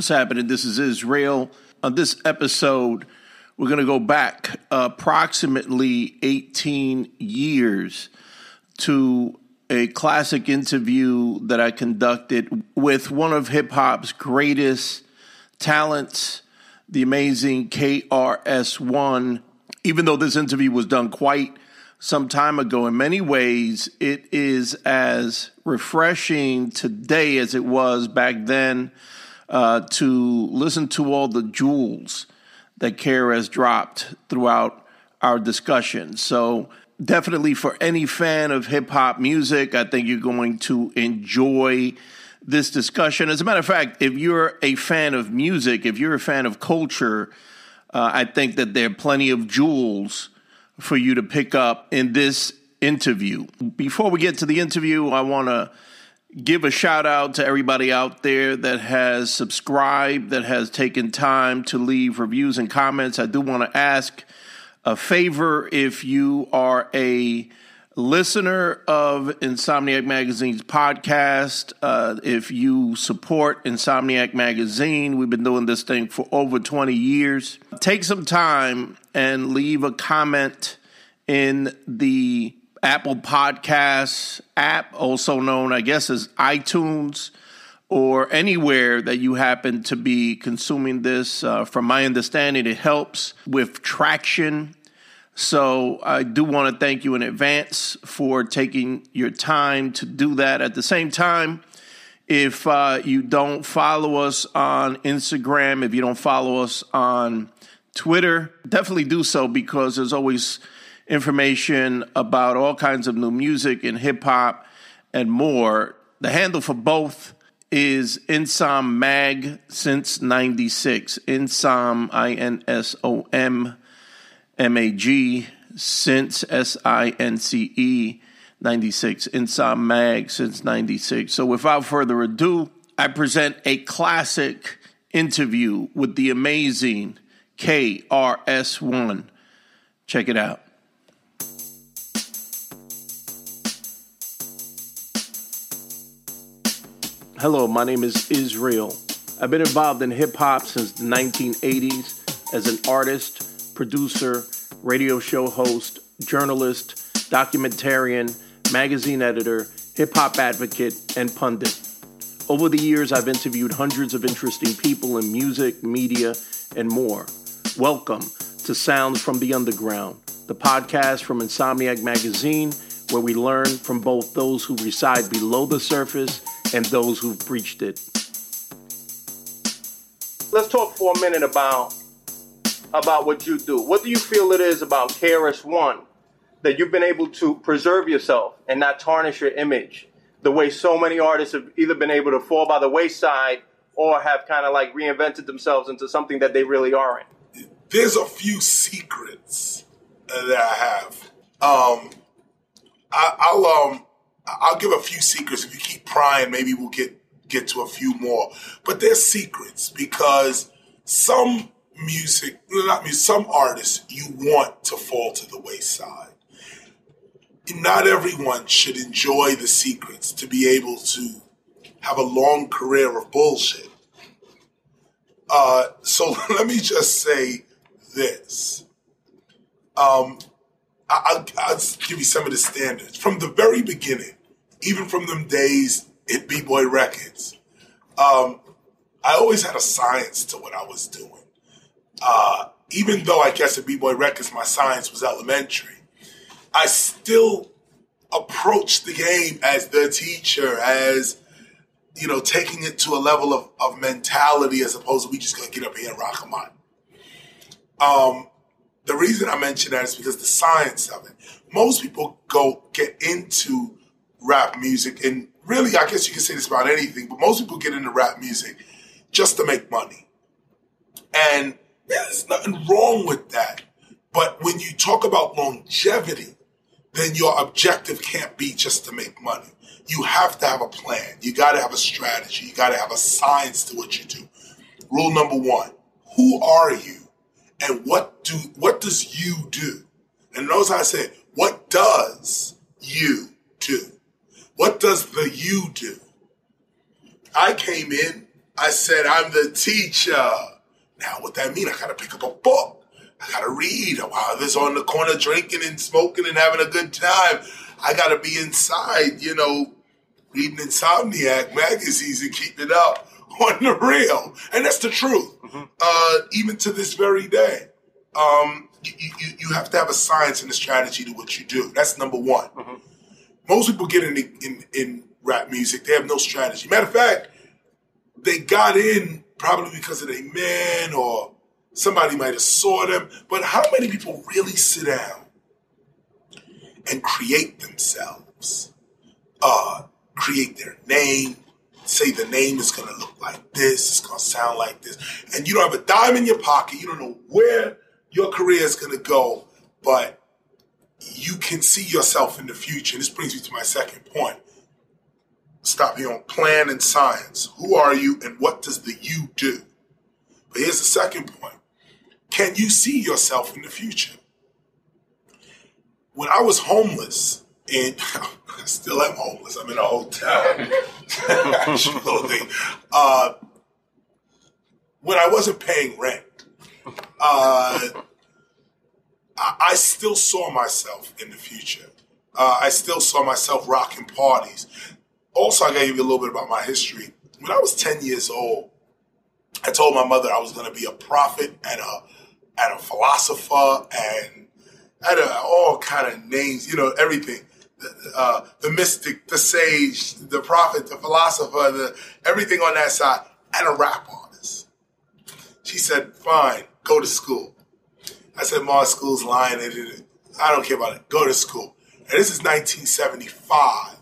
What's happening? This is Israel. On this episode, we're going to go back approximately 18 years to a classic interview that I conducted with one of hip hop's greatest talents, the amazing KRS1. Even though this interview was done quite some time ago, in many ways, it is as refreshing today as it was back then uh, to listen to all the jewels that CARE has dropped throughout our discussion. So, definitely for any fan of hip hop music, I think you're going to enjoy this discussion. As a matter of fact, if you're a fan of music, if you're a fan of culture, uh, I think that there are plenty of jewels for you to pick up in this interview. Before we get to the interview, I want to give a shout out to everybody out there that has subscribed, that has taken time to leave reviews and comments. I do want to ask a favor if you are a listener of Insomniac Magazine's podcast, uh, if you support Insomniac Magazine, we've been doing this thing for over 20 years. Take some time and leave a comment in the Apple Podcasts app, also known, I guess, as iTunes, or anywhere that you happen to be consuming this. Uh, from my understanding, it helps with traction. So I do want to thank you in advance for taking your time to do that. At the same time, if uh, you don't follow us on Instagram, if you don't follow us on Twitter, definitely do so because there's always information about all kinds of new music and hip hop and more. The handle for both is Insom Mag since 96. Insom, I N S O M M A G, since S I N C E 96. Insom Mag since 96. So without further ado, I present a classic interview with the amazing KRS1. Check it out. Hello, my name is Israel. I've been involved in hip hop since the 1980s as an artist, producer, radio show host, journalist, documentarian, magazine editor, hip hop advocate, and pundit. Over the years, I've interviewed hundreds of interesting people in music, media, and more. Welcome to Sounds from the Underground, the podcast from Insomniac Magazine, where we learn from both those who reside below the surface and those who've breached it. Let's talk for a minute about about what you do. What do you feel it is about KRS One that you've been able to preserve yourself and not tarnish your image the way so many artists have either been able to fall by the wayside or have kind of like reinvented themselves into something that they really aren't? There's a few secrets that I have. Um, I, will um, I'll give a few secrets. If you keep prying, maybe we'll get get to a few more. But they're secrets because some music, not me, some artists you want to fall to the wayside. Not everyone should enjoy the secrets to be able to have a long career of bullshit. Uh, so let me just say this. Um, I'll, I'll give you some of the standards. From the very beginning, even from them days at B Boy Records, um, I always had a science to what I was doing. Uh, even though I guess at B Boy Records my science was elementary, I still approached the game as the teacher, as you know, taking it to a level of, of mentality as opposed to we just gonna get up here and rock a mic. Um, the reason I mention that is because the science of it. Most people go get into rap music, and really, I guess you can say this about anything, but most people get into rap music just to make money. And there's nothing wrong with that. But when you talk about longevity, then your objective can't be just to make money. You have to have a plan. You got to have a strategy. You got to have a science to what you do. Rule number one: Who are you, and what do what does you do? And notice I said, "What does you do?" What does the you do? I came in I said, I'm the teacher. Now, what that mean? I gotta pick up a book. I gotta read while others on the corner drinking and smoking and having a good time. I gotta be inside, you know, reading Insomniac magazines and keeping it up on the real. And that's the truth. Mm-hmm. Uh, even to this very day. Um, you, you, you, have to have a science and a strategy to what you do. That's number one. Mm-hmm. Most people get in, in, in rap music, they have no strategy. Matter of fact, they got in probably because of their man or somebody might have saw them. But how many people really sit down and create themselves? Uh, create their name, say the name is going to look like this, it's going to sound like this. And you don't have a dime in your pocket. You don't know where your career is going to go, but you can see yourself in the future. And this brings me to my second point. Stop here on plan and science. Who are you and what does the you do? But here's the second point. Can you see yourself in the future? When I was homeless, and still I still am homeless, I'm in a hotel, actually. Uh, when I wasn't paying rent, uh, I, still saw myself in the future. Uh, I still saw myself rocking parties. Also, I gave you a little bit about my history. When I was 10 years old, I told my mother I was to be a prophet and a and a philosopher and had all kind of names, you know, everything. The, uh, the mystic, the sage, the prophet, the philosopher, the everything on that side, and a rap artist. She said, "Fine, go to school." I said, "Ma, school's lying. I don't care about it. Go to school." And this is 1975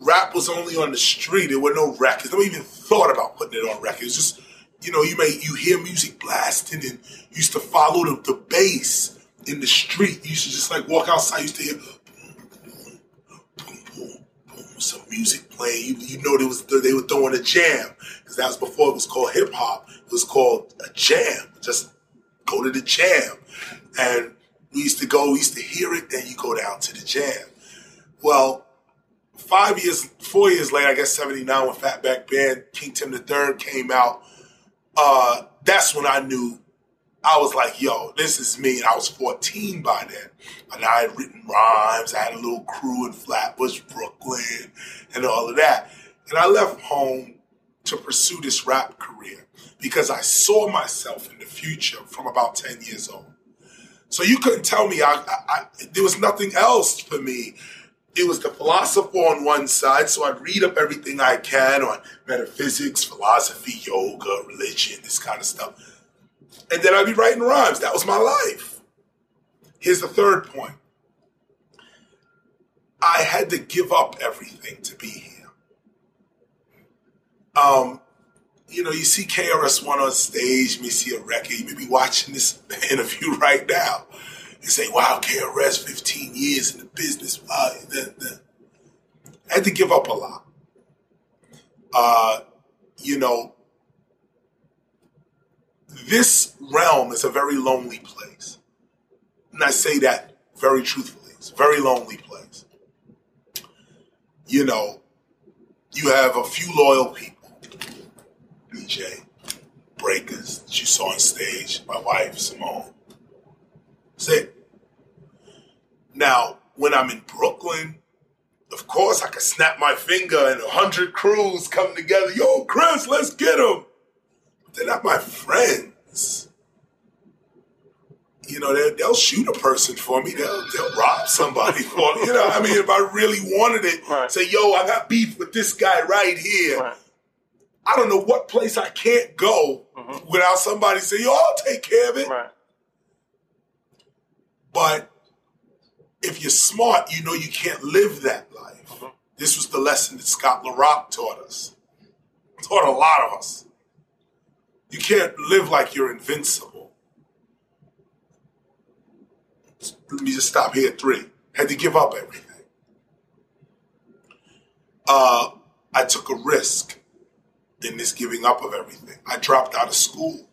rap was only on the street. There were no records. Nobody even thought about putting it on records. Just you know, you may you hear music blasting and used to follow the, the bass in the street. You used to just like walk outside. You used to hear boom, boom, boom, boom, some music playing. You, you know, there was they were throwing a jam because that was before it was called hip hop. It was called a jam. Just go to the jam, and we used to go. We used to hear it. Then you go down to the jam. Well, five years, four years later, I guess 79 when Fatback Band, King Tim the Third came out, uh, that's when I knew I was like, yo, this is me. And I was 14 by then. And I had written rhymes. I had a little crew in Flatbush, Brooklyn, and all of that. And I left home to pursue this rap career because I saw myself in the future from about 10 years old. So you couldn't tell me I, I, I there was nothing else for me it was the philosopher on one side, so I'd read up everything I can on metaphysics, philosophy, yoga, religion, this kind of stuff. And then I'd be writing rhymes. That was my life. Here's the third point I had to give up everything to be here. Um, you know, you see KRS One on stage, you may see a record, you may be watching this interview right now and say, wow, KRS, 15 years in the business. Wow. I had to give up a lot. Uh, you know, this realm is a very lonely place. And I say that very truthfully. It's a very lonely place. You know, you have a few loyal people. BJ, Breakers, that you saw on stage, my wife, Simone. That's it. Now, when I'm in Brooklyn, of course I can snap my finger and a hundred crews come together. Yo, Chris, let's get them. They're not my friends. You know, they'll shoot a person for me. They'll, they'll rob somebody for me. You know, I mean, if I really wanted it, right. say, yo, I got beef with this guy right here. Right. I don't know what place I can't go mm-hmm. without somebody saying, yo, I'll take care of it. Right. But if you're smart, you know you can't live that life. Mm-hmm. This was the lesson that Scott La Rock taught us. Taught a lot of us. You can't live like you're invincible. Let me just stop here at three. Had to give up everything. Uh, I took a risk in this giving up of everything. I dropped out of school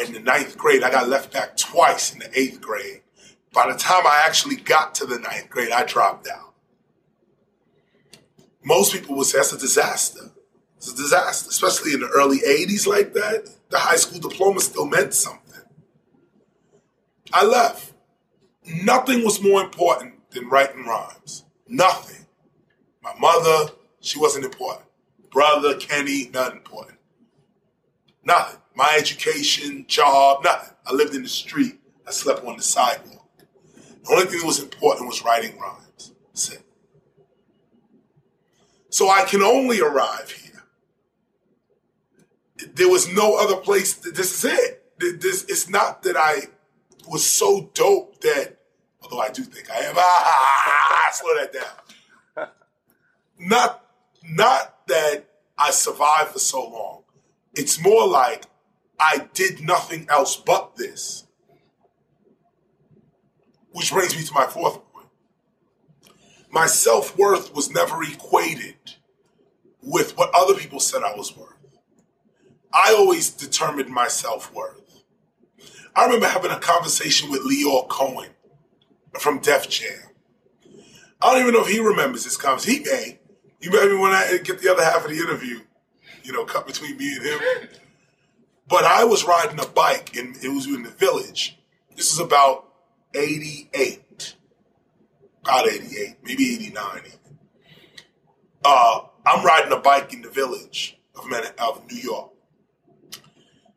in the ninth grade. I got left back twice in the eighth grade. By the time I actually got to the ninth grade, I dropped out. Most people would say that's a disaster. It's a disaster, especially in the early 80s like that. The high school diploma still meant something. I left. Nothing was more important than writing rhymes. Nothing. My mother, she wasn't important. Brother, Kenny, not important. Nothing. My education, job, nothing. I lived in the street. I slept on the sidewalk. The only thing that was important was writing rhymes. That's it. So I can only arrive here. There was no other place. This is it. This, it's not that I was so dope that, although I do think I am, ah, slow that down. Not, not that I survived for so long. It's more like I did nothing else but this. Which brings me to my fourth point. My self worth was never equated with what other people said I was worth. I always determined my self worth. I remember having a conversation with Lyor Cohen from Def Jam. I don't even know if he remembers this conversation. He may. You remember when I get the other half of the interview, you know, cut between me and him. But I was riding a bike and it was in the village. This is about 88. About 88, maybe 89 even. Uh, I'm riding a bike in the village of, of New York.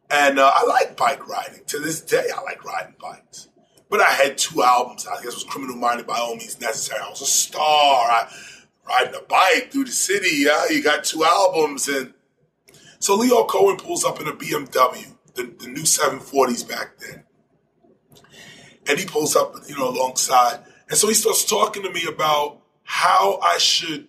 And uh, I like bike riding. To this day, I like riding bikes. But I had two albums. I guess it was Criminal Minded by all means necessary. I was a star. I riding a bike through the city. Yeah, you got two albums. And so Lyor Cohen pulls up in a BMW, the, the new 740s back then. And he pulls up, you know, alongside. And so he starts talking to me about how I should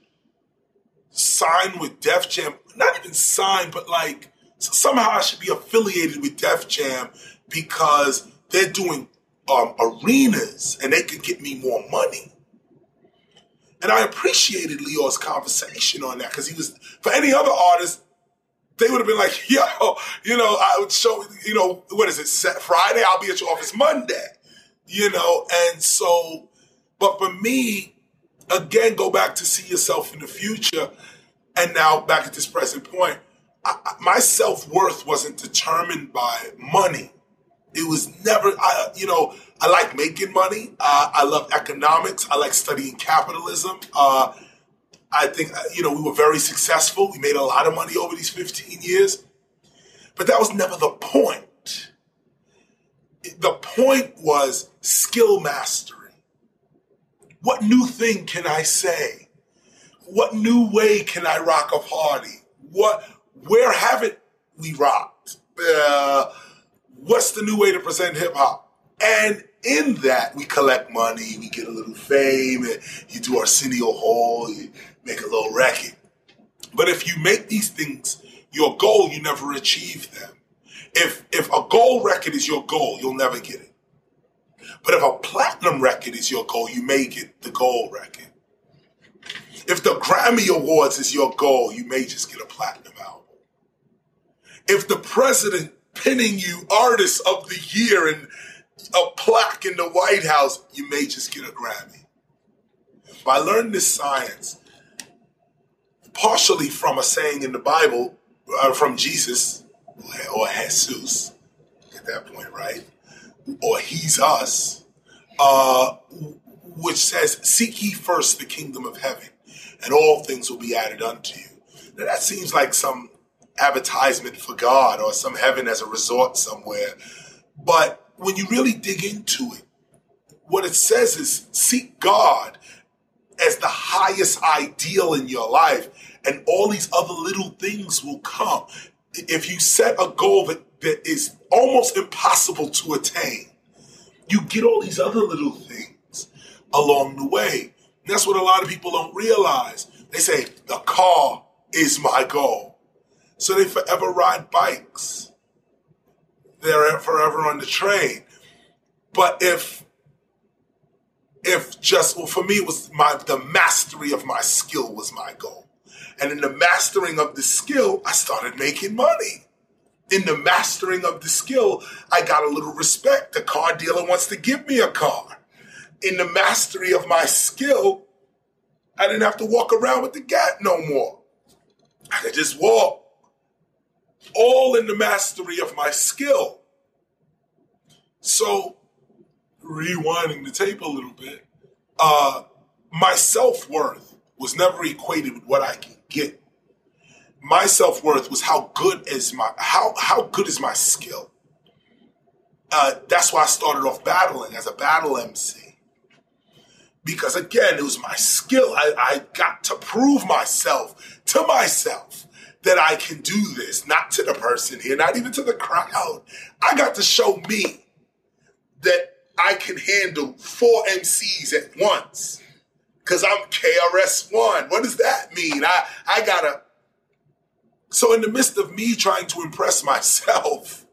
sign with Def Jam. Not even sign, but like so somehow I should be affiliated with Def Jam because they're doing um, arenas and they could get me more money. And I appreciated Lyor's conversation on that because he was, for any other artist, they would have been like, yo, you know, I would show, you know, what is it, Friday? I'll be at your office Monday, you know? And so, but for me, again, go back to see yourself in the future. And now back at this present point, I, my self worth wasn't determined by money. It was never, I, you know, I like making money. Uh, I love economics. I like studying capitalism. Uh, I think, uh, you know, we were very successful. We made a lot of money over these 15 years. But that was never the point. The point was skill mastery. What new thing can I say? What new way can I rock a party? What where haven't we rocked? Uh, what's the new way to present hip hop? And in that, we collect money, we get a little fame, and you do Arsenio Hall, you make a little record. But if you make these things your goal, you never achieve them. If if a gold record is your goal, you'll never get it. But if a platinum record is your goal, you may get the gold record. If the Grammy Awards is your goal, you may just get a platinum album if the president pinning you artist of the year and a plaque in the White House, you may just get a Grammy. I learned this science partially from a saying in the Bible uh, from Jesus or Jesus at that point, right? Or he's us, uh, which says, Seek ye first the kingdom of heaven, and all things will be added unto you. Now that seems like some advertisement for God or some heaven as a resort somewhere. But when you really dig into it, what it says is seek God as the highest ideal in your life, and all these other little things will come. If you set a goal that, that is almost impossible to attain, you get all these other little things along the way. And that's what a lot of people don't realize. They say, the car is my goal. So they forever ride bikes. They're forever on the train. But if if just well for me it was my the mastery of my skill was my goal. And in the mastering of the skill, I started making money. In the mastering of the skill, I got a little respect. The car dealer wants to give me a car. In the mastery of my skill, I didn't have to walk around with the gap no more. I could just walk. All in the mastery of my skill. So, rewinding the tape a little bit, uh, my self worth was never equated with what I can get. My self worth was how good is my how how good is my skill. Uh, that's why I started off battling as a battle MC because again, it was my skill. I, I got to prove myself to myself that I can do this, not to the person here, not even to the crowd. I got to show me that I can handle four MCs at once because I'm KRS1. What does that mean? I, I gotta. So, in the midst of me trying to impress myself,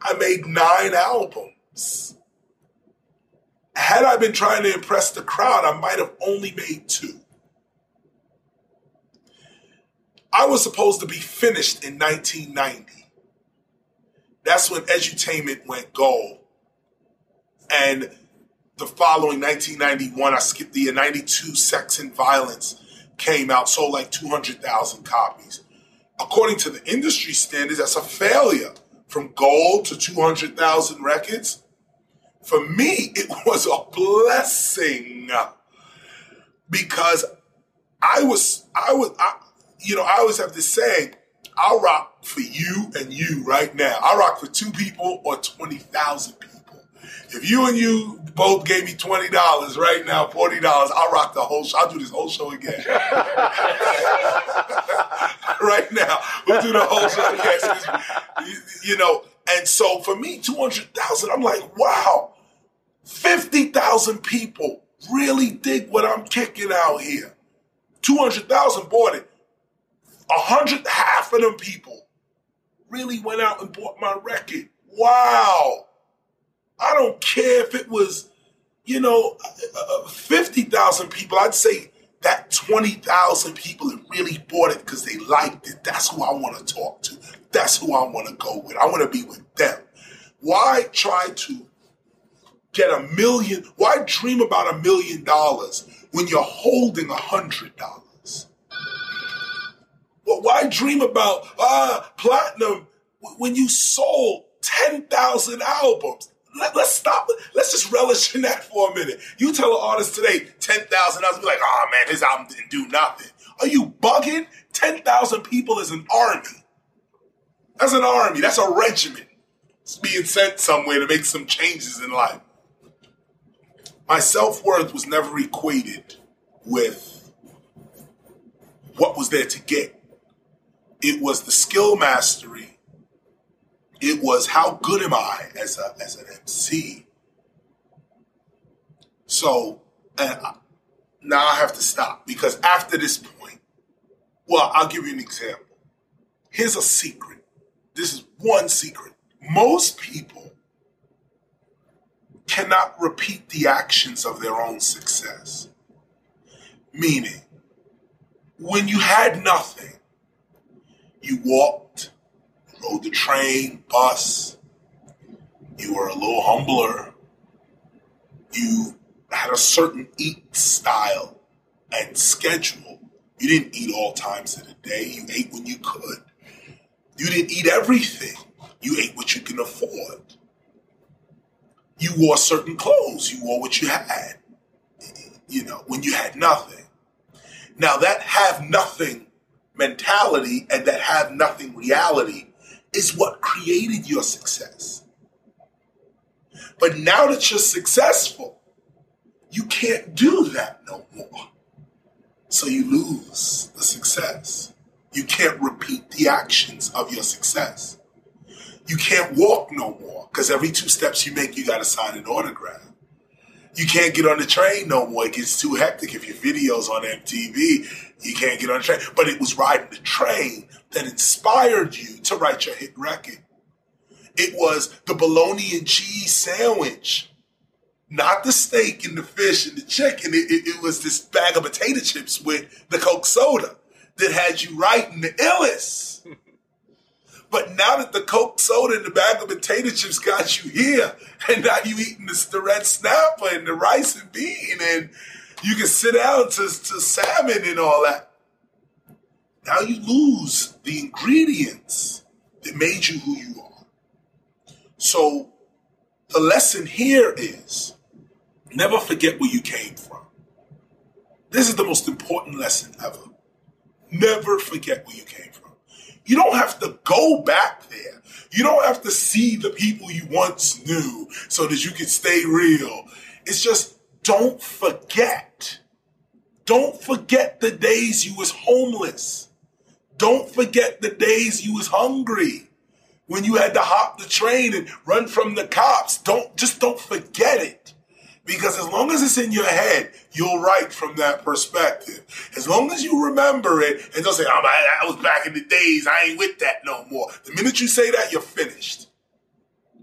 I made nine albums had I been trying to impress the crowd, I might have only made two. I was supposed to be finished in 1990. That's when edutainment went gold. And the following 1991, I skipped the year 92 Sex and Violence came out, sold like 200,000 copies. According to the industry standards, that's a failure. From gold to 200,000 records, for me, it was a blessing because I was, I was, I, you know, I always have this saying, I'll rock for you and you right now. I'll rock for two people or 20,000 people. If you and you both gave me $20 right now, $40, I'll rock the whole show. I'll do this whole show again. right now, we'll do the whole show again. You know, and so for me, 200,000, I'm like, wow, 50,000 people really dig what I'm kicking out here. 200,000 bought it. A hundred, half of them people really went out and bought my record. Wow. I don't care if it was, you know, uh, 50,000 people. I'd say that 20,000 people that really bought it because they liked it. That's who I want to talk to. That's who I want to go with. I want to be with them. Why try to get a million? Why dream about a million dollars when you're holding a hundred dollars? Well, why dream about ah platinum when you sold ten thousand albums? Let, us stop. Let's just relish in that for a minute. You tell an artist today ten thousand albums, be like, oh man, his album didn't do nothing. Are you bugging? Ten thousand people is an army. That's an army. That's a regiment. It's being sent somewhere to make some changes in life my self worth was never equated with what was there to get. It was the skill mastery. It was how good am I as a as an MC. So and I, now I have to stop because after this point, well, I'll give you an example. Here's a secret. This is one secret. Most people cannot repeat the actions of their own success. Meaning, when you had nothing, you walked, rode the train, bus, you were a little humbler, you had a certain eat style and schedule. You didn't eat all times of the day, you ate when you could. You didn't eat everything, you ate what you can afford. You wore certain clothes. You wore what you had, you know, when you had nothing. Now, that have nothing mentality and that have nothing reality is what created your success. But now that you're successful, you can't do that no more. So you lose the success. You can't repeat the actions of your success. You can't walk no more because every two steps you make, you got to sign an autograph. You can't get on the train no more. It gets too hectic. If your video's on MTV, you can't get on the train. But it was riding the train that inspired you to write your hit record. It was the bologna and cheese sandwich, not the steak and the fish and the chicken. It, it, it was this bag of potato chips with the Coke soda that had you writing the illest. But now that the Coke soda and the bag of potato chips got you here, and now you eating the, the red snapper and the rice and bean, and you can sit down to, to salmon and all that. now you lose the ingredients that made you who you are. So the lesson here is never forget where you came from. This is the most important lesson ever. Never forget where you came from. You don't have to go back there. You don't have to see the people you once knew so that you can stay real. It's just don't forget. Don't forget the days you was homeless. Don't forget the days you was hungry when you had to hop the train and run from the cops. Don't just don't forget it. Because as long as it's in your head, you'll write from that perspective. As long as you remember it and don't say, oh, I, was back in the days, I ain't with that no more. The minute you say that, you're finished.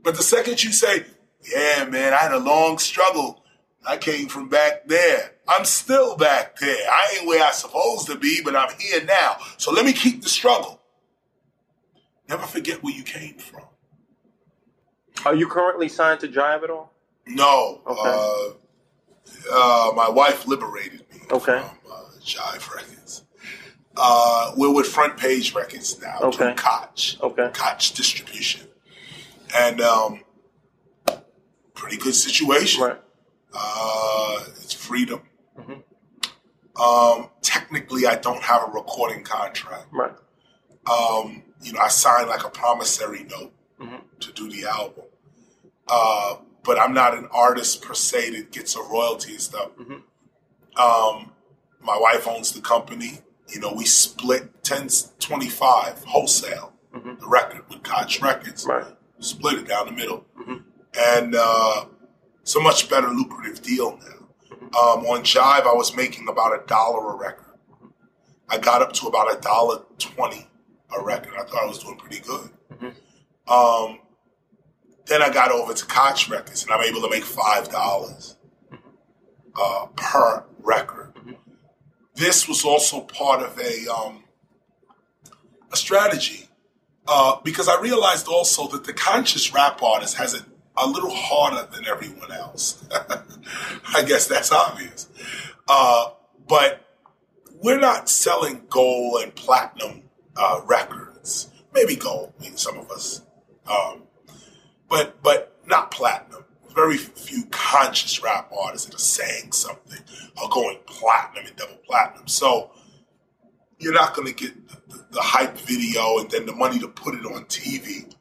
But the second you say, yeah, man, I had a long struggle. I came from back there. I'm still back there. I ain't where I supposed to be, but I'm here now. So let me keep the struggle. Never forget where you came from. Are you currently signed to Jive at all? No. Okay. Uh, uh, my wife liberated me okay. from uh, Jive Records. Uh, we're with Front Page Records now. Okay. Koch. Okay. Koch Distribution. And um, pretty good situation. Right. Uh, it's freedom. Mm-hmm. Um, technically, I don't have a recording contract. Right. Um, you know, I signed like a promissory note mm-hmm. to do the album. Uh, but I'm not an artist per se that gets a royalty and stuff. Mm-hmm. Um, my wife owns the company. You know, we split 10 25 wholesale, mm-hmm. the record with Koch Records. Right. Split it down the middle. Mm-hmm. And uh, it's a much better lucrative deal now. Mm-hmm. Um, on Jive, I was making about a dollar a record. I got up to about a dollar twenty a record. I thought I was doing pretty good. Mm-hmm. Um, then I got over to Koch Records, and I'm able to make five dollars uh, per record. This was also part of a um, a strategy uh, because I realized also that the conscious rap artist has it a little harder than everyone else. I guess that's obvious, uh, but we're not selling gold and platinum uh, records. Maybe gold, I mean, some of us. Um, but but not platinum. Very few conscious rap artists that are saying something are going platinum and double platinum. So you're not going to get the, the, the, hype video and then the money to put it on TV.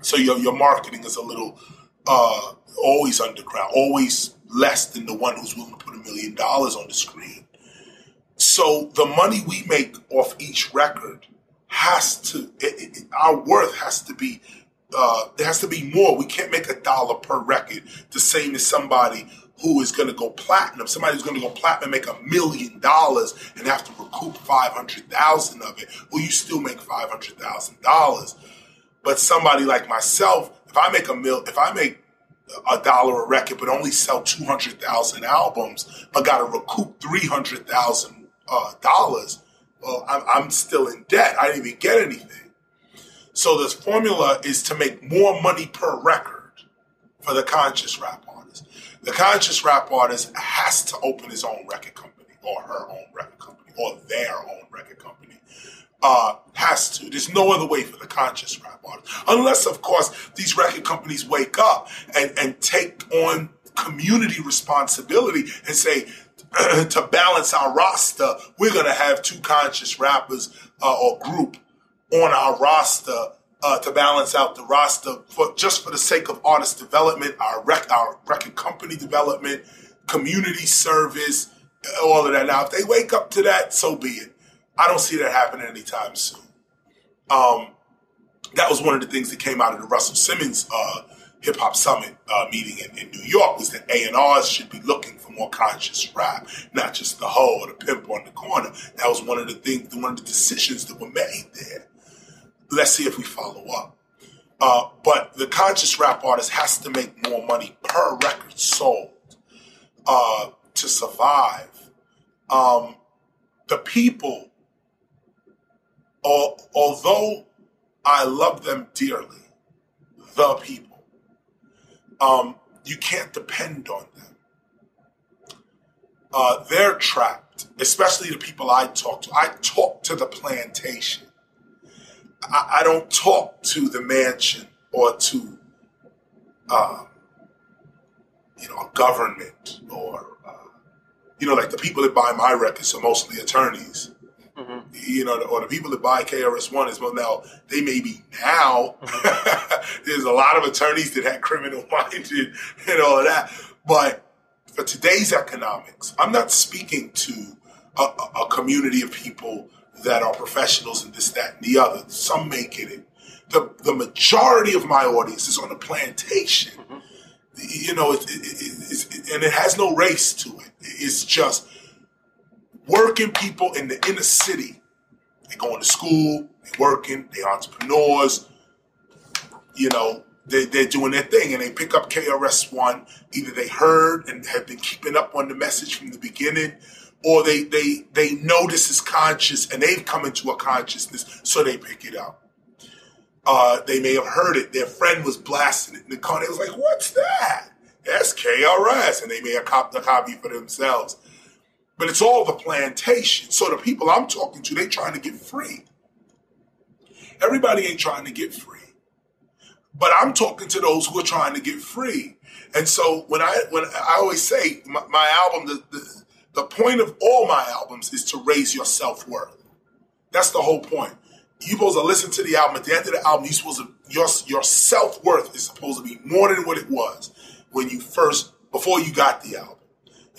So your your marketing is a little uh, always underground, always less than the one who's willing to put a million dollars on the screen. So the money we make off each record has to, it, it, our worth has to be uh, there has to be more. We can't make a dollar per record the same as somebody who is going to go platinum. Somebody who's going to go platinum and make a million dollars and have to recoup five hundred thousand of it. Well, you still make five hundred thousand dollars. But somebody like myself, if I make a mil, if I make a dollar a record, but only sell two hundred thousand albums, but got to recoup three hundred thousand uh, dollars, well, I'm, I'm still in debt. I didn't even get anything. So this formula is to make more money per record for the conscious rap artist. The conscious rap artist has to open his own record company or her own record company or their own record company. Uh, has to. There's no other way for the conscious rap artist. Unless, of course, these record companies wake up and, and take on community responsibility and say, to balance our roster, we're going to have two conscious rappers uh, or group on our roster uh, to balance out the roster for just for the sake of artist development, our rec- our record company development, community service, all of that. Now, if they wake up to that, so be it. I don't see that happening anytime soon. Um, that was one of the things that came out of the Russell Simmons uh, Hip Hop Summit uh, meeting in, in, New York was that A and R's should be looking for more conscious rap, not just the hoe or the pimp on the corner. That was one of the things, one of the decisions that were made there. Let's see if we follow up. Uh, but the conscious rap artist has to make more money per record sold uh, to survive. Um, the people, although I love them dearly, the people, um, you can't depend on them. Uh, they're trapped especially the people I talk to, I talk to the plantation. I, I don't talk to the mansion or to, uh, you know, government or, uh, you know, like the people that buy my records are mostly attorneys. Mm-hmm. You know, or the people that buy KRS One is well now they may be now. Mm-hmm. There's a lot of attorneys that had criminal minded and all of that, but for today's economics, I'm not speaking to a, a, community of people that are professionals in this, that, and the other. Some may get it. The, the majority of my audience is on the plantation. Mm-hmm. You know, it, it, and it has no race to it. It's just working people in the inner city—they're going to school, they're working, they're entrepreneurs. You know, they, they're doing their thing and they pick up KRS One. Either they heard and have been keeping up on the message from the beginning, or they they they know this is conscious and they've come into a consciousness, so they pick it up. Uh, they may have heard it. Their friend was blasting it in the car. They was like, "What's that?" That's KRS, and they may have copped the copy for themselves. But it's all the plantation. So the people I'm talking to, they trying to get free. Everybody ain't trying to get free. But I'm talking to those who are trying to get free. And so when I when I always say my, my album, the, the the point of all my albums is to raise your self worth. That's the whole point. You supposed to listen to the album. At the end of the album, you supposed to your your self worth is supposed to be more than what it was when you first before you got the album.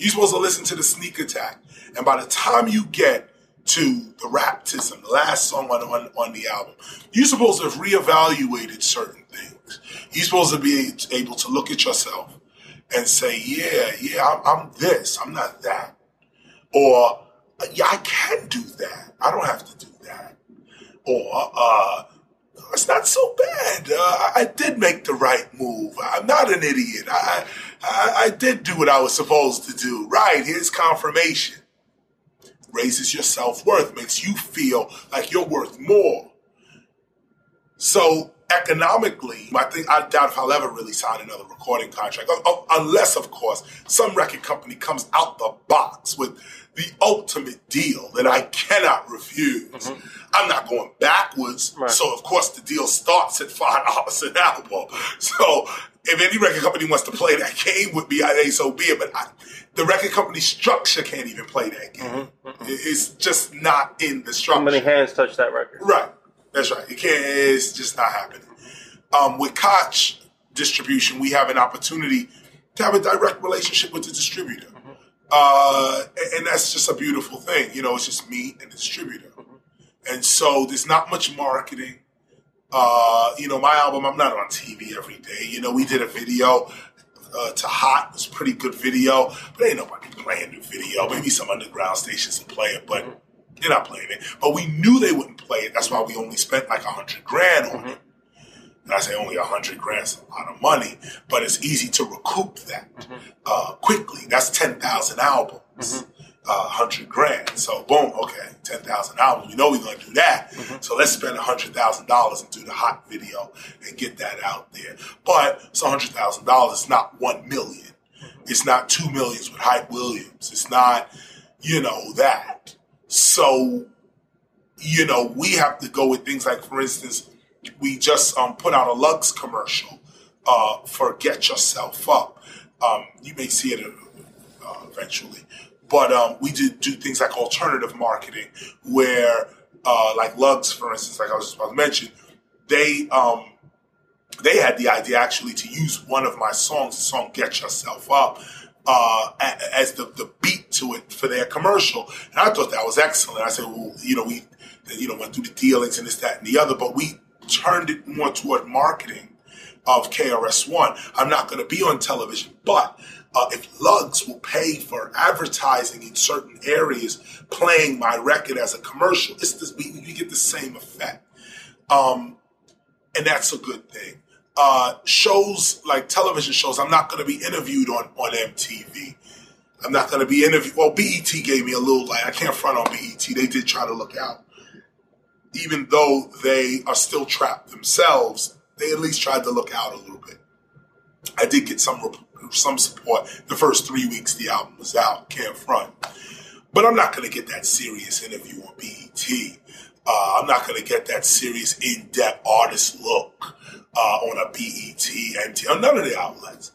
You're supposed to listen to the sneak attack, and by the time you get to the Raptism, the last song on, on, on the album, you're supposed to have reevaluated certain things. You're supposed to be able to look at yourself and say, yeah, yeah, I'm, I'm this, I'm not that. Or, yeah, I can do that. I don't have to do that. Or, uh, it's not so bad. Uh, I did make the right move. I'm not an idiot. I, I, I did do what I was supposed to do. Right. Here's confirmation. Raises your self worth, makes you feel like you're worth more. So economically, I think I doubt if I'll ever really sign another recording contract, unless, of course, some record company comes out the box with the ultimate deal that I cannot refuse. Mm-hmm. I'm not going backwards. Right. So, of course, the deal starts at five dollars an album. So, if any record company wants to play that game with me, I so be it. But I, the record company structure can't even play that game. Mm-hmm. Mm-hmm. It's just not in the structure. How many hands touch that record? Right. That's right. It can't. It's just not happening. Um, with Koch distribution, we have an opportunity to have a direct relationship with the distributor. Mm-hmm. Uh, and that's just a beautiful thing. You know, it's just me and the distributor. Mm-hmm. And so there's not much marketing. Uh, you know, my album, I'm not on TV every day. You know, we did a video uh, to Hot. It was a pretty good video, but ain't nobody playing the video. Maybe some underground stations will play it, but they're not playing it. But we knew they wouldn't play it. That's why we only spent like a hundred grand on it. And I say only a hundred grand's a lot of money, but it's easy to recoup that mm-hmm. uh, quickly. That's ten thousand albums, mm-hmm. Uh, hundred grand. So boom, okay, ten thousand albums. We know we're gonna do that. Mm-hmm. So let's spend a hundred thousand dollars and do the hot video and get that out there. But it's a hundred thousand dollars. It's not one million. Mm-hmm. It's not two millions with Hype Williams. It's not, you know, that. So, you know, we have to go with things like, for instance, we just um, put out a Lugz commercial uh, for Get Yourself Up. Um, you may see it uh, eventually. But um, we did do things like alternative marketing, where, uh, like Lugz, for instance, like I was about to mention, they um, they had the idea actually to use one of my songs, the song "Get Yourself Up," uh, as the, the beat to it for their commercial, and I thought that was excellent. I said, well, you know, we you know went through the dealings and this, that, and the other, but we turned it more toward marketing of KRS-One. I'm not going to be on television, but uh, if Lugz will pay for advertising in certain areas, playing my record as a commercial, it's this, we, we get the same effect. Um, and that's a good thing. Uh, shows like television shows, I'm not going to be interviewed on, on MTV. I'm not going to be interviewed. Well, BET gave me a little light. I can't front on BET. They did try to look out even though they are still trapped themselves, they at least tried to look out a little bit. I did get some some support the first three weeks the album was out, can't front. but I'm not going to get that serious interview on BET. Uh, I'm not going to get that serious, in-depth artist look uh, on a BET, MTV, none of the outlets.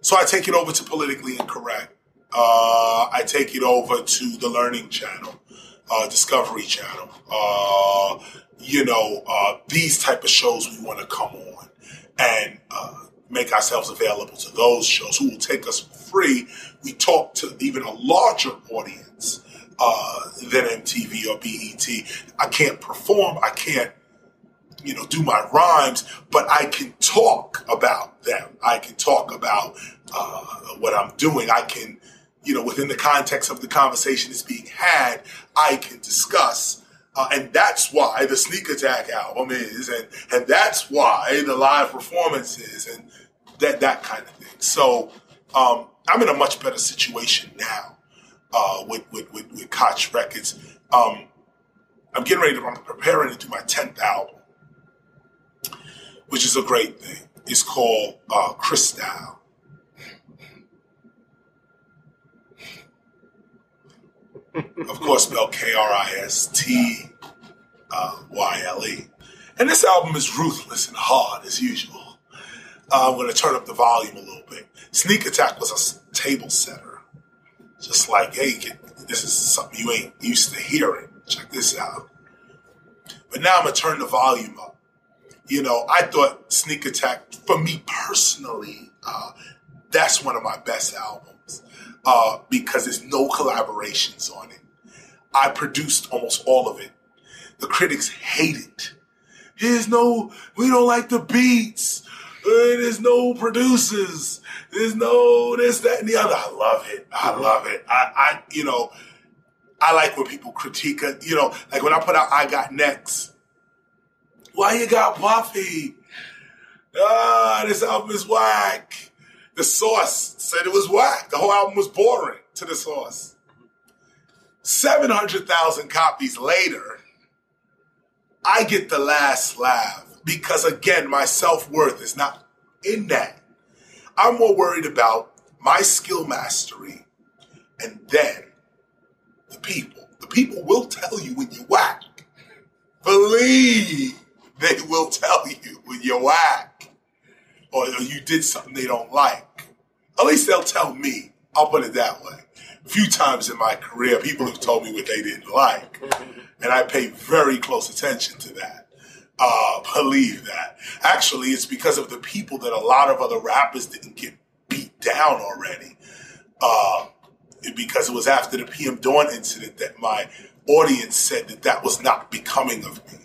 So I take it over to Politically Incorrect. Uh, I take it over to the Learning Channel, uh, Discovery Channel. Uh, you know, uh, these type of shows we want to come on and make ourselves available to those shows who will take us free. We talk to even a larger audience uh, than MTV or BET. I can't perform. I can't, you know, do my rhymes, but I can talk about them. I can talk about uh, what I'm doing. I can, you know, within the context of the conversation that's being had, I can discuss. Uh, and that's why the Sneak Attack album is, and and that's why the live performances and that that kind of thing. So um, I'm in a much better situation now uh, with, with, with, with Koch Records. Um, I'm getting ready to, I'm preparing to do my 10th album, which is a great thing. It's called uh, Kristyle. of course, spelled K R I S T Y L E. And this album is ruthless and hard as usual. Uh, I'm going to turn up the volume a little bit. Sneak Attack was a table setter just like, hey, this is something you ain't used to hearing. Check this out. But now I'm gonna turn the volume up. You know, I thought Sneak Attack, for me personally, uh, that's one of my best albums uh, because there's no collaborations on it. I produced almost all of it. The critics hate it. There's no, we don't like the beats. There's no producers. There's no this, that, and the other. I love it. I love it. I, I, you know, I like when people critique it. You know, like when I put out I Got Next. Why you got Puffy? Ah, this album is whack. The source said it was whack. The whole album was boring to the source. 700,000 copies later, I get the last laugh because again, my self worth is not in that. I'm more worried about my skill mastery and then the people. The people will tell you when you're whack. Believe they will tell you when you're whack or you did something they don't like. At least they'll tell me. I'll put it that way. A few times in my career, people have told me what they didn't like. And I pay very close attention to that uh, believe that. Actually, it's because of the people that a lot of other rappers didn't get beat down already. Uh, because it was after the PM Dawn incident that my audience said that that was not becoming of me.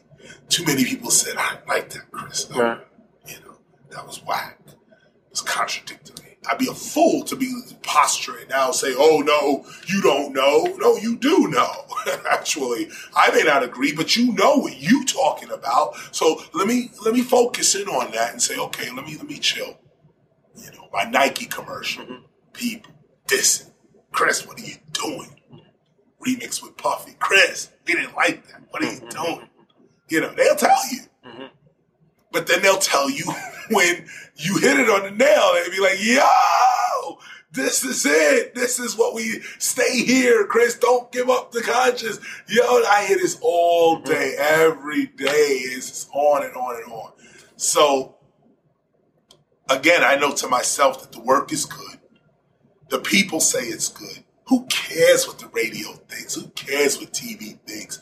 Too many people said, I like that, Chris. Right. You know, that was whack. It was contradictory. I'd be a fool to be posturing now, say, "Oh no, you don't know." No, you do know. Actually, I may not agree, but you know what you talking about. So let me let me focus in on that and say, okay, let me let me chill. You know, my Nike commercial, mm-hmm. people, this, Chris, what are you doing? Remix with Puffy, Chris, we didn't like that. What are you mm-hmm. doing? You know, they'll tell you. Mm-hmm. But then they'll tell you when you hit it on the nail. They'll be like, yo, this is it. This is what we stay here, Chris. Don't give up the conscience. Yo, I hear this all day, every day. It's on and on and on. So again, I know to myself that the work is good. The people say it's good. Who cares what the radio thinks? Who cares what TV thinks?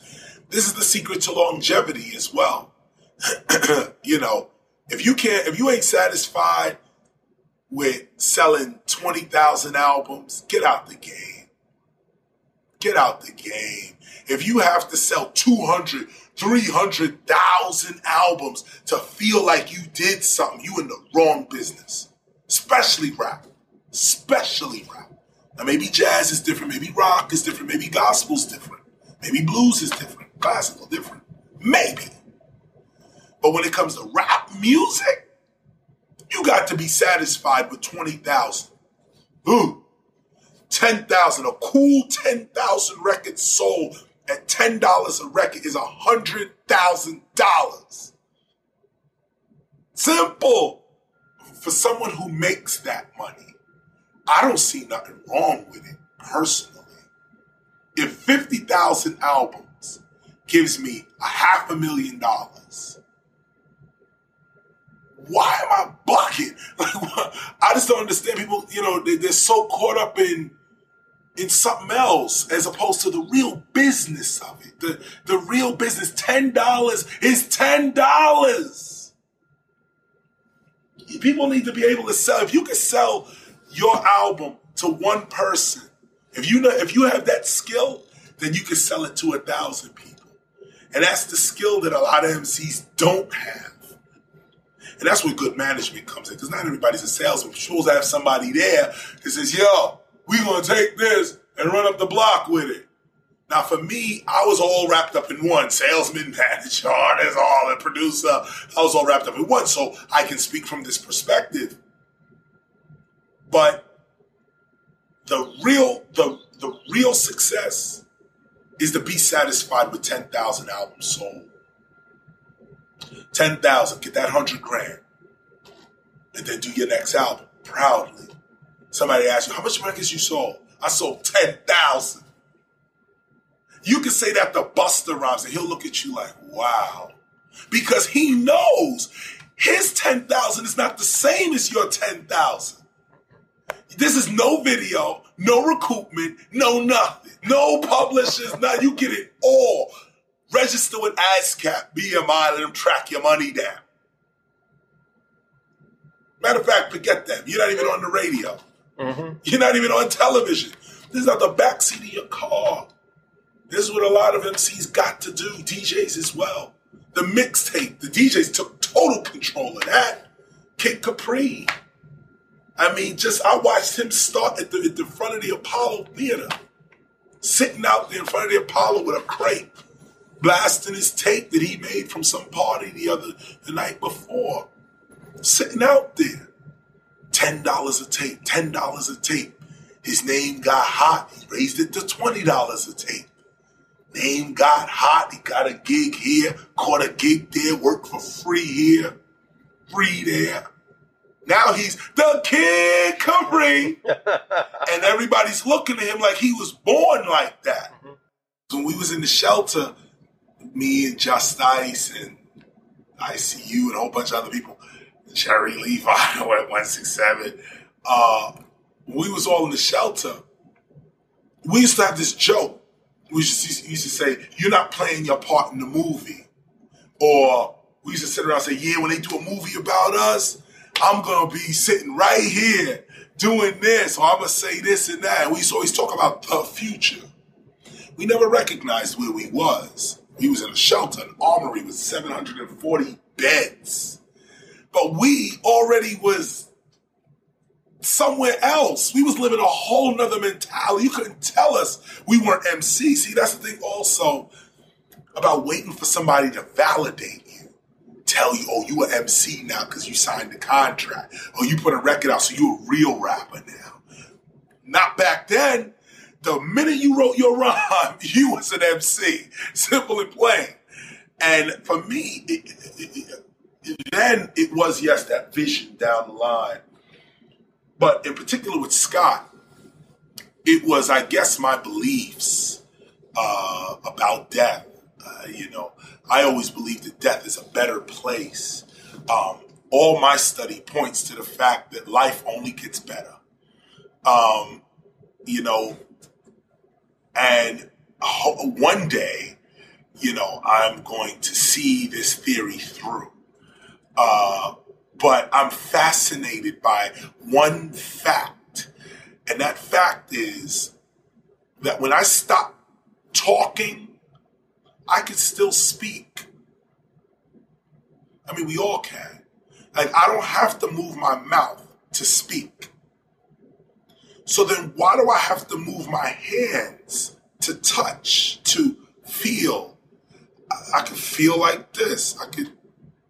This is the secret to longevity as well. you know, if you can't, if you ain't satisfied with selling 20,000 albums, get out the game. Get out the game. If you have to sell 200, 300,000 albums to feel like you did something, you in the wrong business. Especially rap. Especially rap. Now maybe jazz is different, maybe rock is different, maybe gospel's different, maybe blues is different, classical different. Maybe. But when it comes to rap music, you got to be satisfied with 20,000. Ooh, 10,000, a cool 10,000 records sold at $10 a record is $100,000. Simple. For someone who makes that money, I don't see nothing wrong with it personally. if 50,000 albums gives me a half a million dollars, why am I? Like, I just don't understand people, you know, they, they're so caught up in in something else as opposed to the real business of it. The the real business. Ten dollars is ten dollars. People need to be able to sell. If you can sell your album to one person, if you know if you have that skill, then you can sell it to a thousand people. And that's the skill that a lot of MCs don't have. And that's where good management comes in, because not everybody's a salesman. You're to have somebody there that says, yo, we're gonna take this and run up the block with it. Now, for me, I was all wrapped up in one salesman, manager, artist, all the producer. I was all wrapped up in one, so I can speak from this perspective. But the real, the the real success is to be satisfied with ten thousand albums sold. Ten thousand, get that hundred grand, and then do your next album proudly. Somebody asks you, how much records you sold? I sold 10,000. You can say that to Busta Rhymes and he'll look at you like, wow. Because he knows his 10,000 is not the same as your 10,000. This is no video, no recoupment, no nothing. No publishers, Now you get it all. Register with ASCAP, BMI, let them track your money down. Matter of fact, forget them. You're not even on the radio. Mm-hmm. You're not even on television. This is not the backseat of your car. This is what a lot of MCs got to do, DJs as well. The mixtape, the DJs took total control of that. Kid Capri. I mean, just I watched him start at the, at the front of the Apollo Theater, sitting out there in front of the Apollo with a crate, blasting his tape that he made from some party the other the night before, sitting out there. $10 a tape, $10 a tape. His name got hot. He raised it to $20 a tape. Name got hot. He got a gig here, caught a gig there, worked for free here, free there. Now he's the Kid Capri. and everybody's looking at him like he was born like that. Mm-hmm. When we was in the shelter, me and Just Ice and ICU and a whole bunch of other people, Jerry Levi at 167. Uh, we was all in the shelter, we used to have this joke. We used to, used to say, you're not playing your part in the movie. Or we used to sit around and say, yeah, when they do a movie about us, I'm going to be sitting right here doing this, or I'm going to say this and that. We used to always talk about the future. We never recognized where we was. We was in a shelter, an armory with 740 beds. But we already was somewhere else. We was living a whole nother mentality. You couldn't tell us we weren't MC. See, that's the thing also about waiting for somebody to validate you. Tell you, oh, you an MC now because you signed the contract. Or you put a record out, so you a real rapper now. Not back then. The minute you wrote your rhyme, you was an MC. Simple and plain. And for me, it, it, it, then it was, yes, that vision down the line but in particular with Scott, it was, I guess, my beliefs uh, about death. Uh, you know, I always believed that death is a better place. Um, all my study points to the fact that life only gets better. Um, you know, and one day, you know, I'm going to see this theory through. Uh, but I'm fascinated by one fact. And that fact is that when I stop talking, I can still speak. I mean, we all can. Like, I don't have to move my mouth to speak. So then, why do I have to move my hands to touch, to feel? I, can feel like this. I could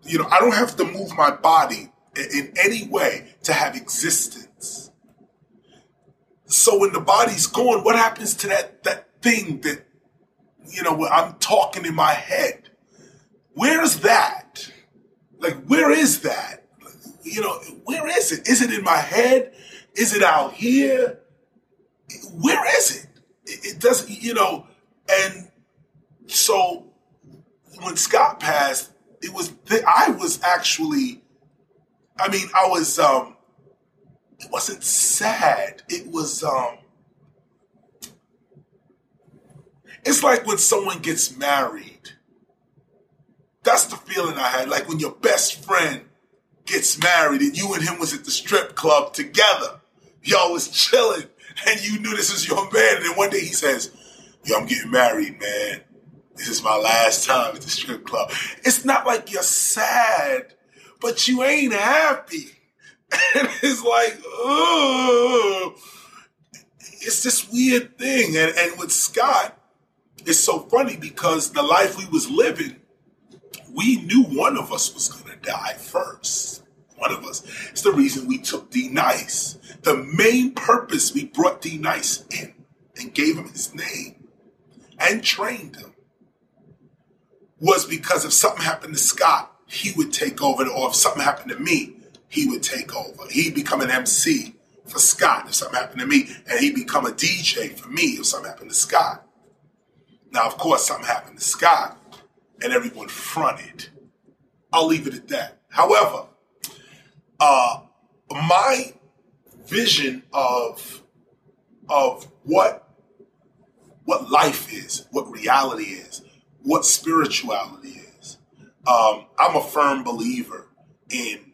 you know, I don't have to move my body in any way to have existence. So when the body's gone, what happens to that that thing that you know I'm talking in my head? Where's that? Like where is that? You know, where is it? Is it in my head? Is it out here? Where is it? it, doesn't, you know, and so when Scott passed, it was I was actually, I mean, I was um, it wasn't sad. It was um, it's like when someone gets married. That's the feeling I had, like when your best friend gets married and you and him was at the strip club together. Y'all was chilling and you knew this was your man. And then one day he says, Yo, I'm getting married, man. This is my last time at the strip club. It's not like you're sad, but you ain't happy. And it's like, oh, it's this weird thing. And, and with Scott, it's so funny because the life we was living, we knew one of us was going to die first. One of us. It's the reason we took D Nice. The main purpose we brought D Nice in and gave him his name and trained him was because if something happened to Scott, he would take over, or if something happened to me, he would take over. He'd become an MC for Scott if something happened to me, and he'd become a DJ for me if something happened to Scott. Now, of course, something happened to Scott, and everyone fronted. I'll leave it at that. However, uh, my vision of of what what life is, what reality is, what spirituality is. Um, I'm a firm believer in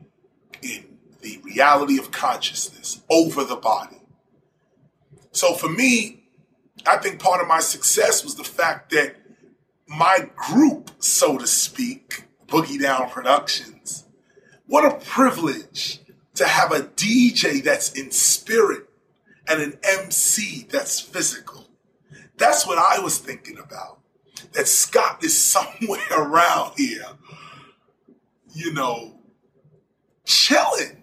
in the reality of consciousness over the body. So for me, I think part of my success was the fact that my group, so to speak, Boogie Down Productions, what a privilege to have a DJ that's in spirit and an MC that's physical. That's what I was thinking about that Scott is somewhere around here, you know, chilling.